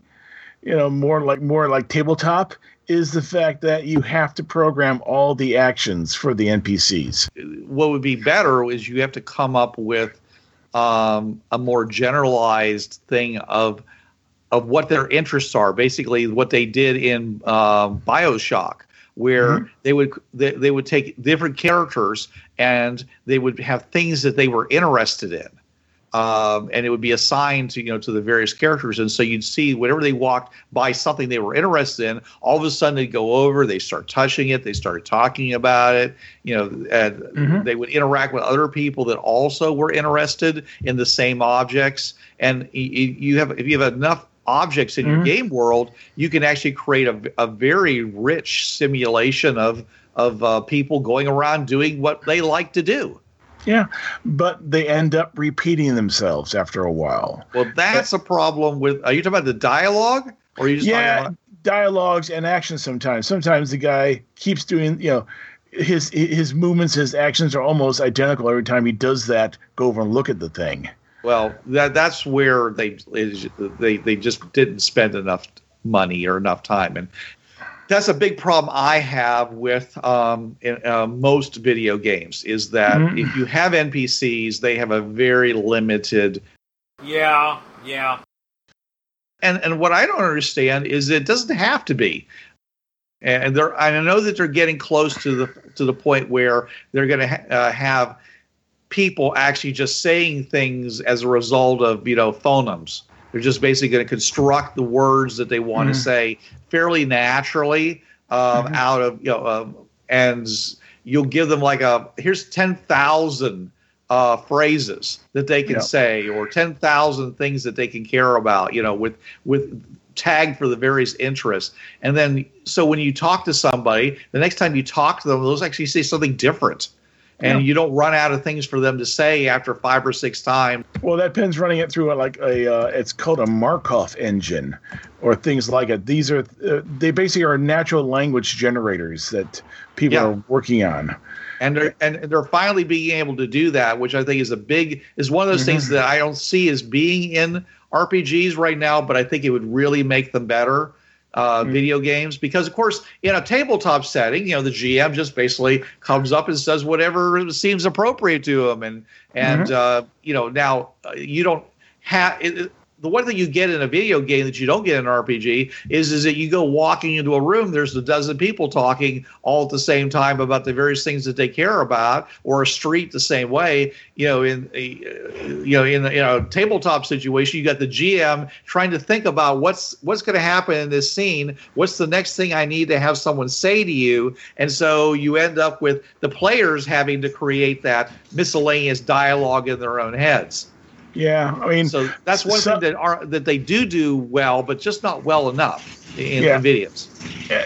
you know, more like more like tabletop is the fact that you have to program all the actions for the NPCs. What would be better is you have to come up with um, a more generalized thing of of what their interests are. Basically, what they did in um, Bioshock, where they would they, they would take different characters and they would have things that they were interested in um, and it would be assigned to you know to the various characters and so you'd see whenever they walked by something they were interested in all of a sudden they'd go over they start touching it they start talking about it you know and Mhm. they would interact with other people that also were interested in the same objects and you have if you have enough objects in your Mhm. game world you can actually create a, a very rich simulation of of uh, people going around doing what they like to do Yeah, but they end up repeating themselves after a while. Well, that's a problem with. Are you talking about the dialogue, or are you just yeah, talking about? dialogues and actions. Sometimes, sometimes the guy keeps doing, you know, his his movements, his actions are almost identical every time he does that. Go over and look at the thing. Well, that that's where they is they they just didn't spend enough money or enough time, and that's a big problem I have with um, in, uh, most video games. Is that Mhm. if you have NPCs, they have a very limited Yeah, yeah. and and what I don't understand is it doesn't have to be. And they're I know that they're getting close to the to the point where they're going to ha- uh, have people actually just saying things as a result of you know phonemes. They're just basically going to construct the words that they want Mhm. to say fairly naturally um, Mhm. out of you know, um, and you'll give them like a here's ten thousand uh, phrases that they can Yeah. say, or ten thousand things that they can care about. You know, with with tagged for the various interests, and then so when you talk to somebody, the next time you talk to them, those actually say something different. And Yeah. you don't run out of things for them to say after five or six times. Well, that pen's running it through a, like a uh, it's called a Markov engine, or things like it. These are uh, they basically are natural language generators that people Yeah. are working on. and they're and they're finally being able to do that, which I think is a big is one of those things that I don't see as being in RPGs right now, but I think it would really make them better. Uh, Video games, because of course, in a tabletop setting, you know, the GM just basically comes up and says whatever seems appropriate to him, and and uh, you know, now uh, you don't have the one thing you get in a video game that you don't get in an RPG is is that you go walking into a room, there's a dozen people talking all at the same time about the various things that they care about, or a street the same way. You know, in a you know in a, in a tabletop situation, you got the GM trying to think about what's what's going to happen in this scene. What's the next thing I need to have someone say to you? And so you end up with the players having to create that miscellaneous dialogue in their own heads. Yeah, I mean, So that's one So- thing that are that they do do well, but just not well enough in, Yeah. in videos.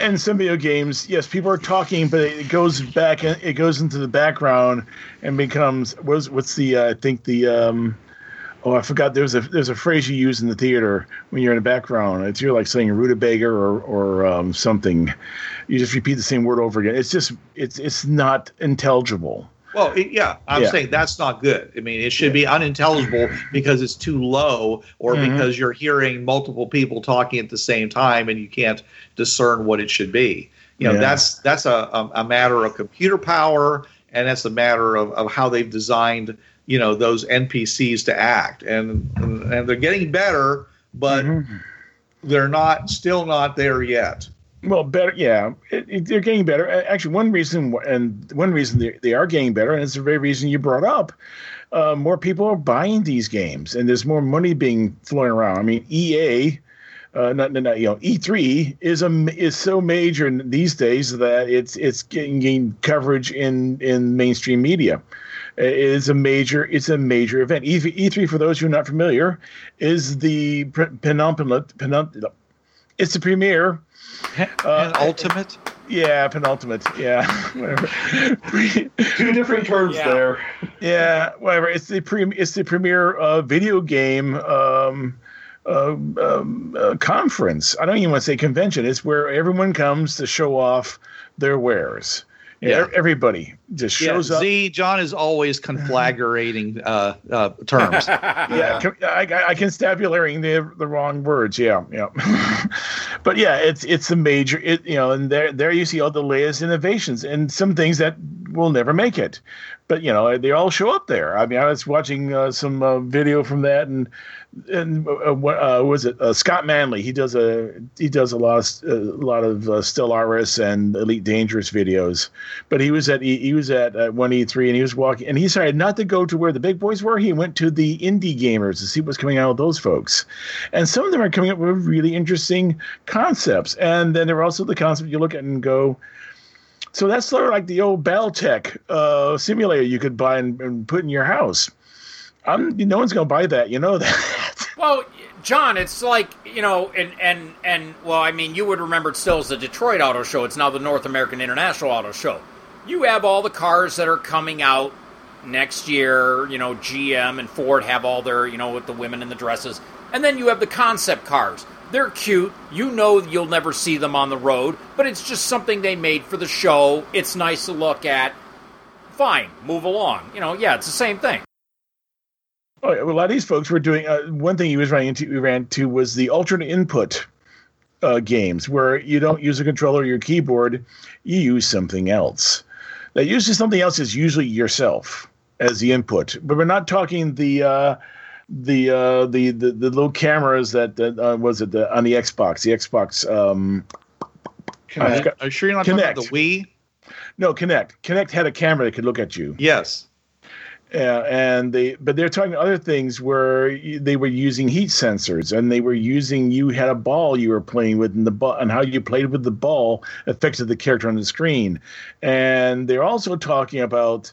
in some video games, yes, people are talking, but it goes back and it goes into the background and becomes what's what's the uh, I think the um, oh I forgot there's a there's a phrase you use in the theater when you're in the background. It's you're like saying rutabaga or or um, something. You just repeat the same word over again. It's just it's it's not intelligible. Well, it, yeah, I'm Yeah. saying that's not good. I mean, it should be unintelligible because it's too low, or Mhm. because you're hearing multiple people talking at the same time and you can't discern what it should be. You know, Yeah. that's that's a, a, a matter of computer power, and that's a matter of, of how they've designed you know those NPCs to act, and and, and they're getting better, but Mhm. they're not still not there yet. Well, better, yeah. It, it, they're getting better. Actually, one reason, and one reason they, they are getting better, and it's the very reason you brought up. Uh, more people are buying these games, and there's more money being flowing around. I mean, EA, uh, not, not you know, E3 is a is so major these days that it's it's getting, getting coverage in in mainstream media. It is a major it's a major event. E- E3, for those who are not familiar, is the penultimate penultimate. It's the premiere (laughs) Uh, ultimate. yeah, penultimate. Yeah, (laughs) whatever. (laughs) Two different terms Yeah. there. yeah, whatever. It's the pre. It's the premier uh, video game um, uh, um, uh, conference. I don't even want to say convention. It's where everyone comes to show off their wares. Yeah. Yeah, everybody just Yeah, shows up. Z John is always conflagrating uh, uh, terms. (laughs) yeah, can- I, I- I can stabulating the the wrong words. Yeah, yeah. (laughs) but yeah, it's it's a major. It you know, and there there you see all the latest innovations and some things that will never make it. But you know, they all show up there. I mean, I was watching uh, some uh, video from that, and and uh, what uh, was it? Uh, Scott Manley. He does a he does a lot of a lot of uh, Stellaris and Elite Dangerous videos. But he was at he, he was at uh, one E three, and he was walking, and he decided not to go to where the big boys were. He went to the indie gamers to see what's coming out of those folks, and some of them are coming up with really interesting concepts. And then there are also the concepts you look at and go. So that's sort of like the old Battletech uh, simulator you could buy and, and put in your house. I'm, no one's going to buy that. You know that. (laughs) Well, John, it's like you know, and and and well, I mean, you would remember it still as the Detroit Auto Show. It's now the North American International Auto Show. You have all the cars that are coming out next year. You know, GM and Ford have all their you know with the women in the dresses, and then you have the concept cars. They're cute. You know you'll never see them on the road, but it's just something they made for the show. It's nice to look at. Fine, move along. You know, yeah, it's the same thing. Oh, yeah, well, a lot of these folks were doing uh, one thing he was running into. We ran to was the alternate input uh, games where you don't use a controller or your keyboard, you use something else. That uses something else is usually yourself as the input, but we're not talking the. Uh, the, uh, the the the little cameras that that uh, was it the, on the Xbox the Xbox um I forgot- Are you sure you're not talking about the Wii? no Kinect Kinect had a camera that could look at you Yes. Yeah, and they but they're talking other things where they were using heat sensors and they were using you had a ball you were playing with and the ball and how you played with the ball affected the character on the screen. And they're also talking about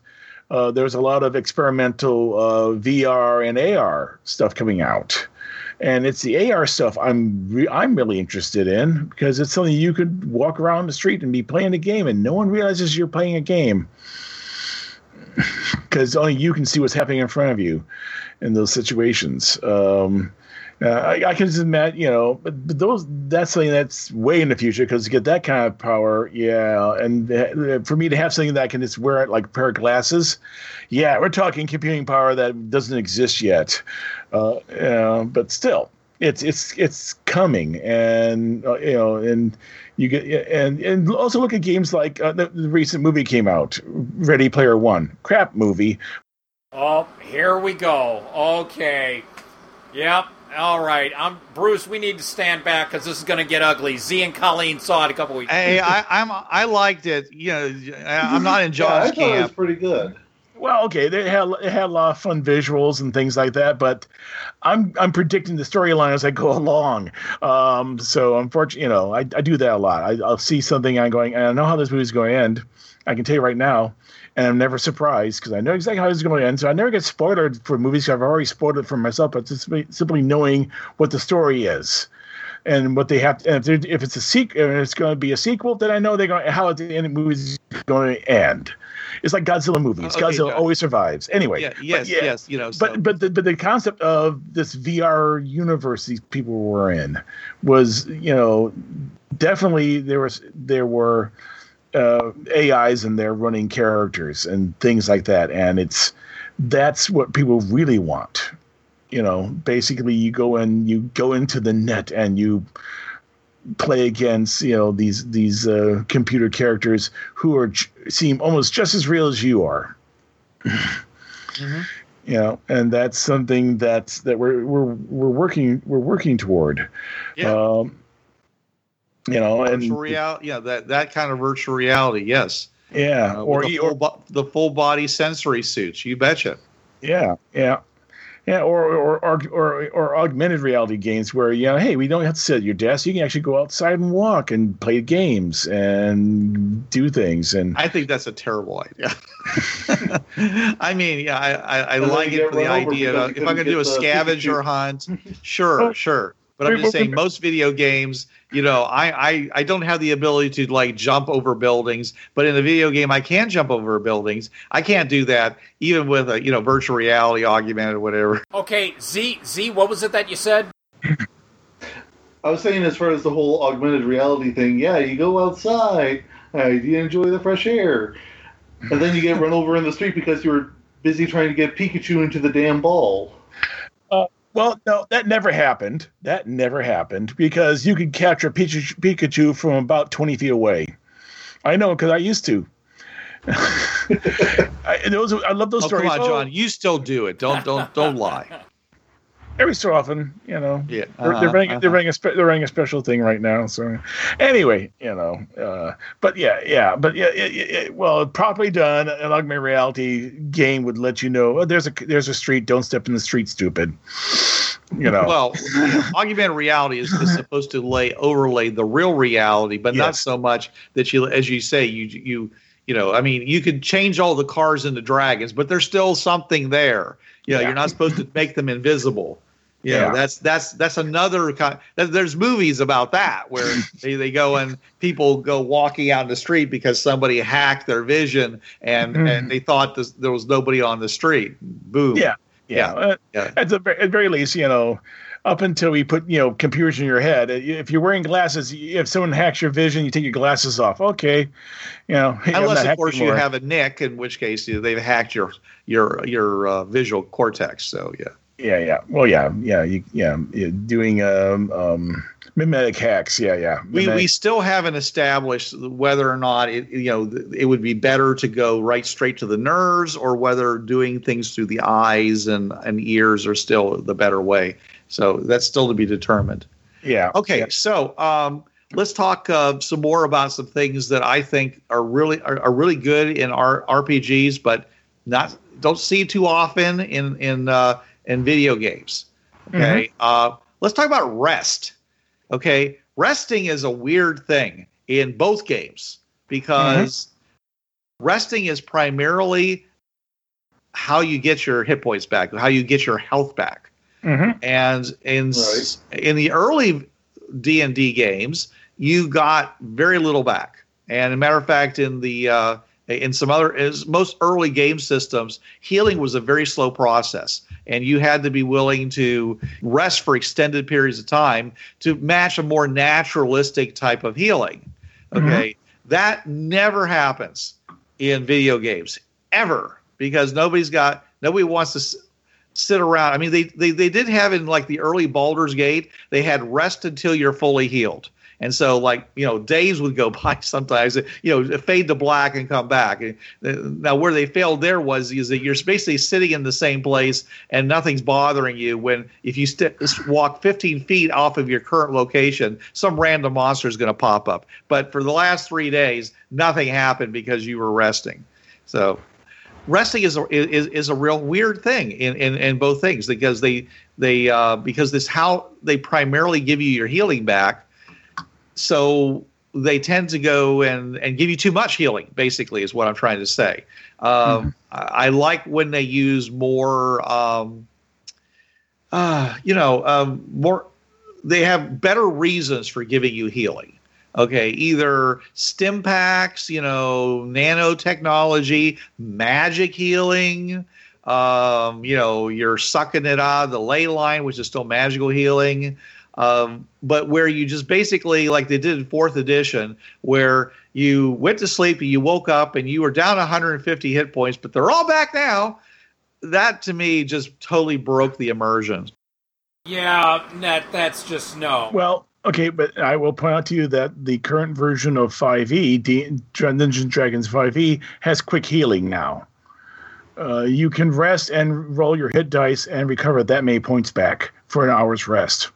uh, there's a lot of experimental uh, VR and AR stuff coming out. And it's the AR stuff I'm re- I'm really interested in because it's something you could walk around the street and be playing a game and no one realizes you're playing a game (laughs) because only you can see what's happening in front of you in those situations. Um, I, I can just imagine, you know, but, but those that's something that's way in the future because to get that kind of power, yeah, and uh, for me to have something that I can just wear it like a pair of glasses, yeah, we're talking computing power that doesn't exist yet, uh, uh, but still, it's it's it's coming, and uh, you know, and you get and and also look at games like uh, the, the recent movie came out, Ready Player One, crap movie, Oh, here we go. Okay. Yep. All right. I'm Bruce. We need to stand back because this is going to get ugly. Z and Colleen saw it a couple weeks. Hey, I, I'm I liked it. You know, I- I'm not in (laughs) Yeah, I John's thought it was pretty good. Well, okay, they had it had a lot of fun visuals and things like that, but I'm I'm predicting the storyline as I go (laughs) along. Um, so unfortunately, you know, I, I do that a lot. I, I'll see something I'm going, and I know how this movie's going to end. I can tell you right now, and I'm never surprised because I know exactly how it's going to end. So I never get spoiled for movies. I've already spoiled it for myself, but just simply, knowing what the story is. And what they have, to, and if, if it's a sequel, it's going to be a sequel, then I know they're going how the end of the movie is going to end. It's like Godzilla movies. Uh, okay, Godzilla John. always survives. Anyway, Yeah, yes, yeah, yes. You know, so, But but the, but the concept of this VR universe these people were in was you know definitely there was there were uh, AIs in there running characters and things like that, and it's that's what people really want. You know, basically, you go and you go into the net, and you play against you know these these uh, computer characters who are seem almost just as real as you are. Mhm. You know, and that's something that's that we're we're we're working we're working toward. Yeah. Um, you know, and virtual reality. Yeah, that that kind of virtual reality. Yes. yeah, Uh, or with the, or full bo- the full body sensory suits. You betcha. Yeah, yeah, yeah, or or or or, or augmented reality games where you know, hey, we don't have to sit at your desk. You can actually go outside and walk and play games and do things. And I think that's a terrible idea. (laughs) I mean, yeah, I, I, I like it for the idea. Of, if I'm going to do a couldn't the scavenger (laughs) hunt, sure, Oh. sure. But I'm just saying, most video games, you know, I, I I don't have the ability to like jump over buildings. But in a video game, I can jump over buildings. I can't do that even with a you know virtual reality, augmented, whatever. Okay, Z Z. What was it that you said? I was saying, as far as the whole augmented reality thing, yeah, you go outside, uh, you enjoy the fresh air, and then you get run over in the street because you were busy trying to get Pikachu into the damn ball. Well, no, that never happened. That never happened because you could capture Pikachu, Pikachu from about twenty feet away. I know because I used to. (laughs) I, those, I love those Oh, come stories. on, Oh, John, you still do it. Don't don't don't lie. Every so often, you know. Yeah, They're, they're uh-huh, running. They're uh-huh. running a spe- they're running a special thing right now. So, anyway, you know, uh, but yeah, yeah, but yeah, it, it, it- well, properly done, an augmented reality game would let you know oh, there's a there's a street. Don't step in the street, stupid. You know. Well, augmented reality is, is supposed to lay overlay the real reality, but not so much that you, as you say, you you you know, I mean, you could change all the cars into dragons, but there's still something there. You know, Yeah. you're not supposed to make them invisible. You know, Yeah. that's that's that's another kind. There's movies about that where (laughs) they, they go and people go walking out in the street because somebody hacked their vision and Mhm. and they thought this, there was nobody on the street. Boom. Yeah. yeah. uh, Yeah. At the at very least, you know. Up until we put you know computers in your head, uh, if you're wearing glasses, if someone hacks your vision, you take your glasses off. Okay, you know. Unless, of course, you have a nick, in which case they've hacked your your your uh, visual cortex. So yeah, Yeah, yeah. Well, yeah, yeah, you, yeah. yeah, Doing um, um, mimetic hacks. Yeah, yeah. we we still haven't established whether or not it you know it would be better to go right straight to the nerves or whether doing things through the eyes and and ears are still the better way. So that's still to be determined. yeah. Okay, yeah. so um, let's talk uh, some more about some things that I think are really are, are really good in our RPGs, but not don't see too often in in uh, in video games. Okay, uh, let's talk about rest. Okay, resting is a weird thing in both games because resting is primarily how you get your hit points back, how you get your health back. Mhm. And in s in the early D and D games, you got very little back. And a matter of fact, in the uh, in some other is most early game systems, healing was a very slow process, and you had to be willing to rest for extended periods of time to match a more naturalistic type of healing. Mm-hmm. Okay, that never happens in video games ever because nobody's got nobody wants to s- sit around. I mean, they, they they did have in like the early Baldur's Gate, they had rest until you're fully healed. And so, like you know, days would go (laughs) by sometimes. You know, fade to black and come back. Uh, Now, where they failed there was is that you're basically sitting in the same place and nothing's bothering you. When if you st- walk 15 feet off of your current location, some random monster is going to pop up. But for the last three days, nothing happened because you were resting. So resting is a, is, is a real weird thing in, in, in both things because they they uh, because this how they primarily give you your healing back so they tend to go and, and give you too much healing basically is what i'm trying to say. Um, I, I like when they use more um, uh, you know um, more they have better reasons for giving you healing. Okay either stim packs you know nanotechnology magic healing um, you know you're sucking it out of the ley line which is still magical healing um, but where you just basically like they did in fourth edition where you went to sleep and you woke up and you were down 150 hit points but they're all back now that to me just totally broke the immersion Yeah, that that's just no. Well, okay, but I will point out to you that the current version of 5e, D- Dungeons and Dragons 5e, has quick healing now. Uh, you can rest and roll your hit dice and recover that many points back for an hour's rest.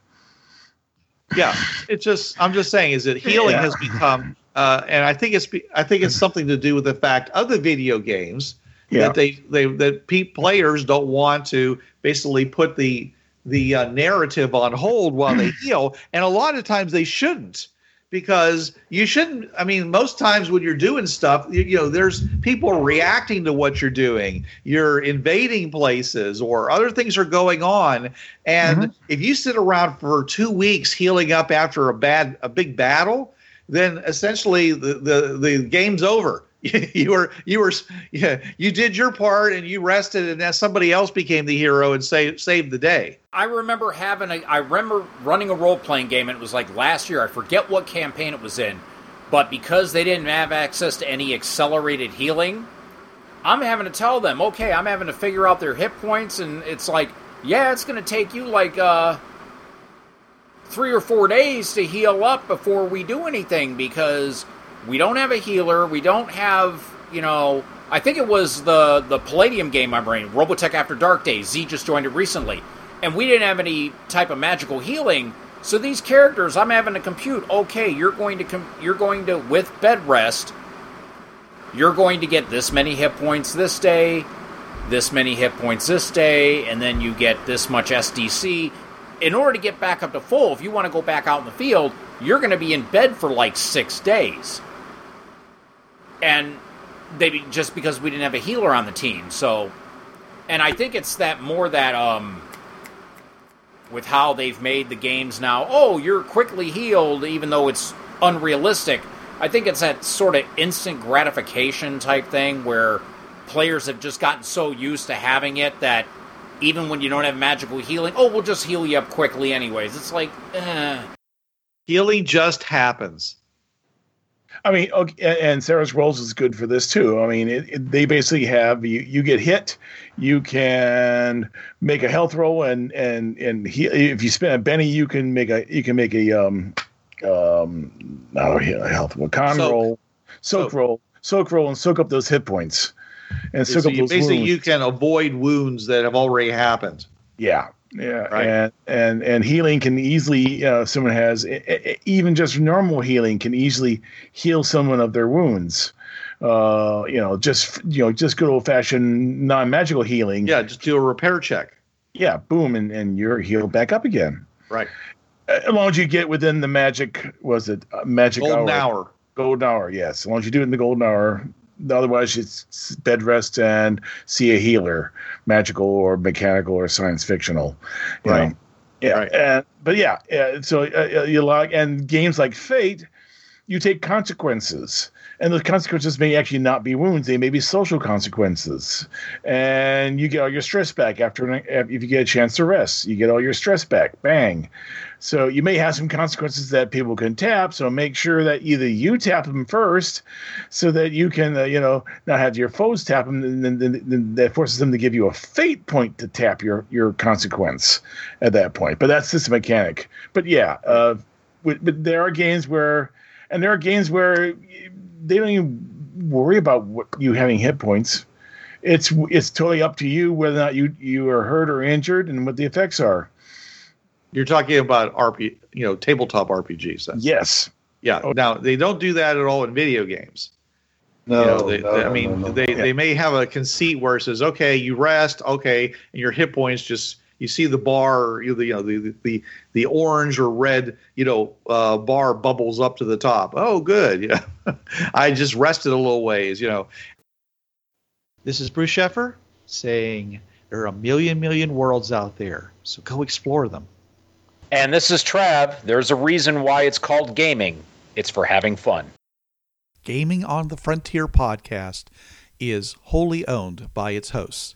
Yeah it's just i'm just saying is that healing Yeah. has become uh, and i think it's be, i think it's something to do with the fact of the video games Yeah. that they they that pe- players don't want to basically put the the uh, narrative on hold while they (clears throat) heal and a lot of times they shouldn't because you shouldn't i mean most times when you're doing stuff you, you know there's people reacting to what you're doing. You're invading places or other things are going on. And mm-hmm. if you sit around for two weeks healing up after a bad a big battle then essentially the the, the game's over (laughs) you were you were yeah you did your part and you rested and then somebody else became the hero and saved saved the day I remember having a. I remember running a role playing game, and it was like last year. I forget what campaign it was in, but because they didn't have access to any accelerated healing, I'm having to tell them, okay, I'm having to figure out their hit points, and it's like, yeah, it's going to take you like uh, three or four days to heal up before we do anything because we don't have a healer. We don't have, you know. I think it was the the Palladium game I'm running, Robotech After Dark Days. Z just joined it recently, and we didn't have any type of magical healing. So these characters, I'm having to compute. Okay, you're going to com- you're going to with bed rest. You're going to get this many hit points this day, this many hit points this day, and then you get this much SDC. In order to get back up to full, if you want to go back out in the field, you're going to be in bed for like six days. And they just because we didn't have a healer on the team, so and I think it's that more that um with how they've made the games now. Oh, you're quickly healed, even though it's unrealistic. I think it's that sort of instant gratification type thing where players have just gotten so used to having it that even when you don't have magical healing, oh, we'll just heal you up quickly anyways. It's like, eh. healing just happens I mean, okay, and Savage Worlds is good for this too. I mean, it, it, they basically have you, you get hit, you can make a health roll, and and and he, if you spend a Benny, you can make a you can make a um um no yeah, health well, con Soak. roll, soak Soak. roll, soak roll, and soak up those hit points, and soak So up you, those basically wounds. you can avoid wounds that have already happened Yeah, yeah, Right. and and and healing can easily, uh, someone has even just normal healing can easily heal someone of their wounds. uh, you know, just you know, just good old fashioned non magical healing. Yeah, just do a repair check. Yeah, boom, and and you're healed back up again. Right. As long as you get within the magic, was it uh, magic Golden hour? hour. Golden hour, yes. As long as you do it in the golden hour. Otherwise, it's bed rest and see a healer, magical or mechanical or science fictional. Right. know? Yeah. Right. And, but yeah, yeah. So uh, uh, you log and games like Fate, you take consequences, and the consequences may actually not be wounds; they may be social consequences, and you get all your stress back after if you get a chance to rest. You get all your stress back, bang. So you may have some consequences that people can tap. So make sure that either you tap them first, so that you can, uh, you know, not have your foes tap them, and then, then, then that forces them to give you a fate point to tap your your consequence at that point. But that's just a mechanic. But yeah, uh, but there are games where, and there are games where they don't even worry about what you having hit points. It's it's totally up to you whether or not you you are hurt or injured and what the effects are. You're talking about RP, you know, tabletop RPGs. Then. Yes. Yeah. Oh. Now they don't do that at all in video games. No, you know, they, no, they- I mean, no, no. they they may have a conceit where it says, okay, you rest, okay, and your hit points just you see the bar, you, the, you know, the, the the orange or red, you know, uh, bar bubbles up to the top. Oh, good. (laughs) Yeah, I just rested a little ways. You know. This is Bruce Sheffer saying there are a million million worlds out there, so go explore them. And this is Trav. There's a reason why it's called gaming. It's for having fun. Gaming on the Frontier podcast is wholly owned by its hosts.